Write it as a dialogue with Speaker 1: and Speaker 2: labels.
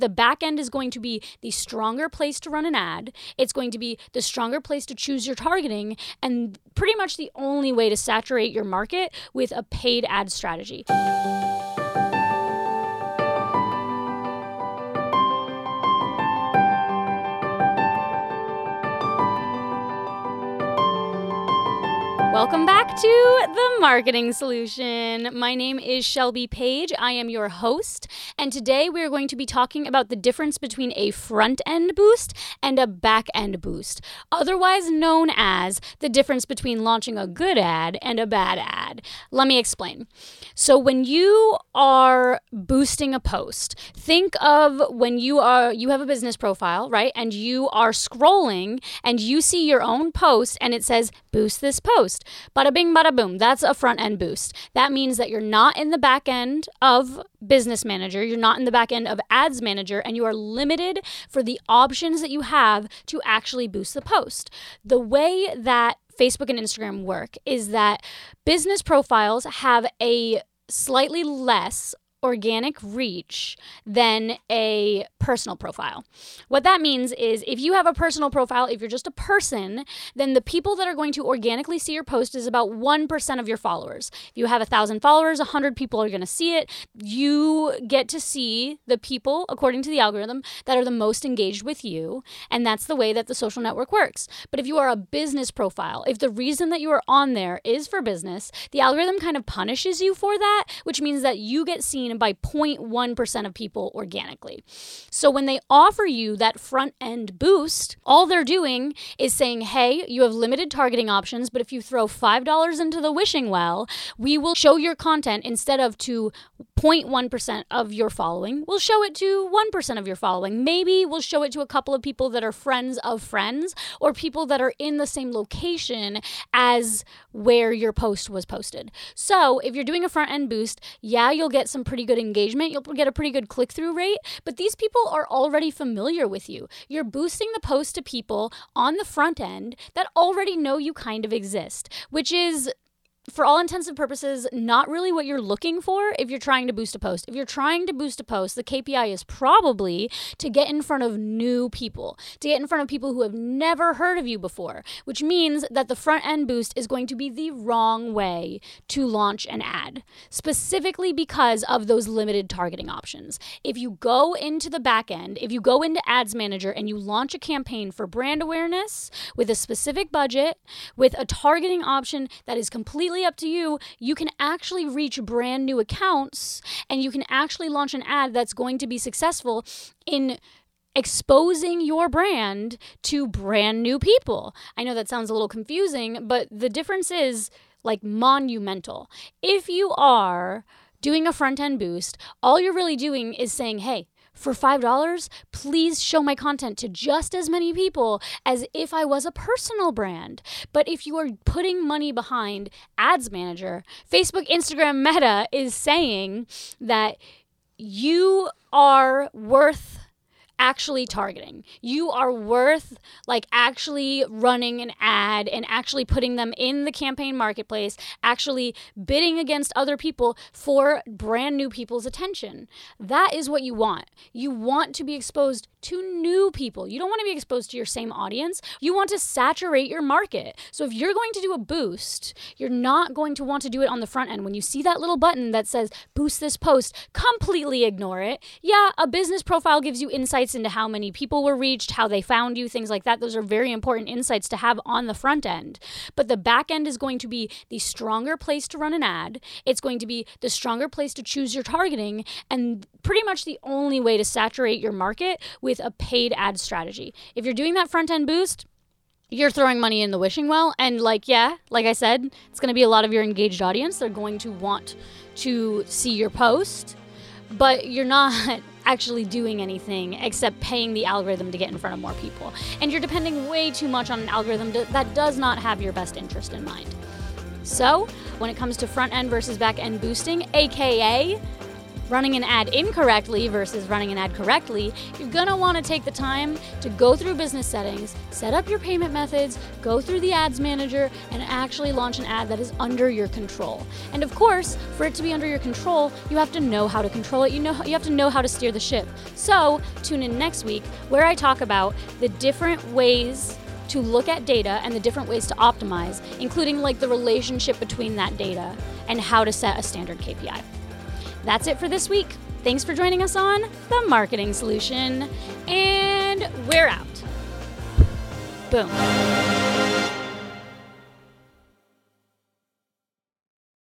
Speaker 1: The back end is going to be the stronger place to run an ad. It's going to be the stronger place to choose your targeting and pretty much the only way to saturate your market with a paid ad strategy. Welcome back to The Marketing Solution. My name is Shelby Page. I am your host, and today we are going to be talking about the difference between a front end boost and a back end boost, otherwise known as the difference between launching a good ad and a bad ad. Let me explain. So, when you are boosting a post, think of when you are you have a business profile, right? And you are scrolling and you see your own post and it says boost this post. Bada bing, bada boom. That's a front end boost. That means that you're not in the back end of business manager, you're not in the back end of ads manager, and you are limited for the options that you have to actually boost the post. The way that Facebook and Instagram work is that business profiles have a slightly less organic reach than a personal profile. What that means is if you have a personal profile, if you're just a person, then the people that are going to organically see your post is about 1% of your followers. If you have a 1,000 followers, 100 people are going to see it. You get to see the people, according to the algorithm, that are the most engaged with you. And that's the way that the social network works. But if you are a business profile, if the reason that you are on there is for business, the algorithm kind of punishes you for that, which means that you get seen seen by 0.1% of people organically. So when they offer you that front end boost, all they're doing is saying, hey, you have limited targeting options, but if you throw $5 into the wishing well, we will show your content instead of to 0.1% of your following. We'll show it to 1% of your following. Maybe we'll show it to a couple of people that are friends of friends or people that are in the same location as where your post was posted. So if you're doing a front end boost, yeah, you'll get some pretty good engagement. You'll get a pretty good click through rate, but these people are already familiar with you. You're boosting the post to people on the front end that already know you kind of exist, which is for all intents and purposes, not really what you're looking for if you're trying to boost a post. If you're trying to boost a post, the KPI is probably to get in front of new people, to get in front of people who have never heard of you before, which means that the front end boost is going to be the wrong way to launch an ad, specifically because of those limited targeting options. If you go into the back end, if you go into Ads Manager and you launch a campaign for brand awareness with a specific budget, with a targeting option that is completely up to you. You can actually reach brand new accounts and you can actually launch an ad that's going to be successful in exposing your brand to brand new people. I know that sounds a little confusing, but the difference is like monumental. If you are doing a front end boost, all you're really doing is saying, hey, for $5, please show my content to just as many people as if I was a personal brand. But if you are putting money behind Ads Manager, Facebook, Instagram, Meta is saying that you are worth actually targeting. You are worth like actually running an ad and actually putting them in the campaign marketplace, actually bidding against other people for brand new people's attention. That is what you want. You want to be exposed to new people. You don't want to be exposed to your same audience. You want to saturate your market. So if you're going to do a boost, you're not going to want to do it on the front end. When you see that little button that says boost this post, completely ignore it. Yeah, a business profile gives you insights insights into how many people were reached, how they found you, things like that. Those are very important insights to have on the front end. But the back end is going to be the stronger place to run an ad. It's going to be the stronger place to choose your targeting and pretty much the only way to saturate your market with a paid ad strategy. If you're doing that front end boost, you're throwing money in the wishing well. And, like, yeah, like I said, it's going to be a lot of your engaged audience. They're going to want to see your post, but you're not actually doing anything except paying the algorithm to get in front of more people. And you're depending way too much on an algorithm that does not have your best interest in mind. So, when it comes to front end versus back end boosting, aka running an ad incorrectly versus running an ad correctly, you're gonna wanna take the time to go through business settings, set up your payment methods, go through the ads manager, and actually launch an ad that is under your control. And of course, for it to be under your control, you have to know how to control it. You know you have to know how to steer the ship. So tune in next week where I talk about the different ways to look at data and the different ways to optimize, including like the relationship between that data and how to set a standard KPI. That's it for this week. Thanks for joining us on The Marketing Solution, and we're out. Boom.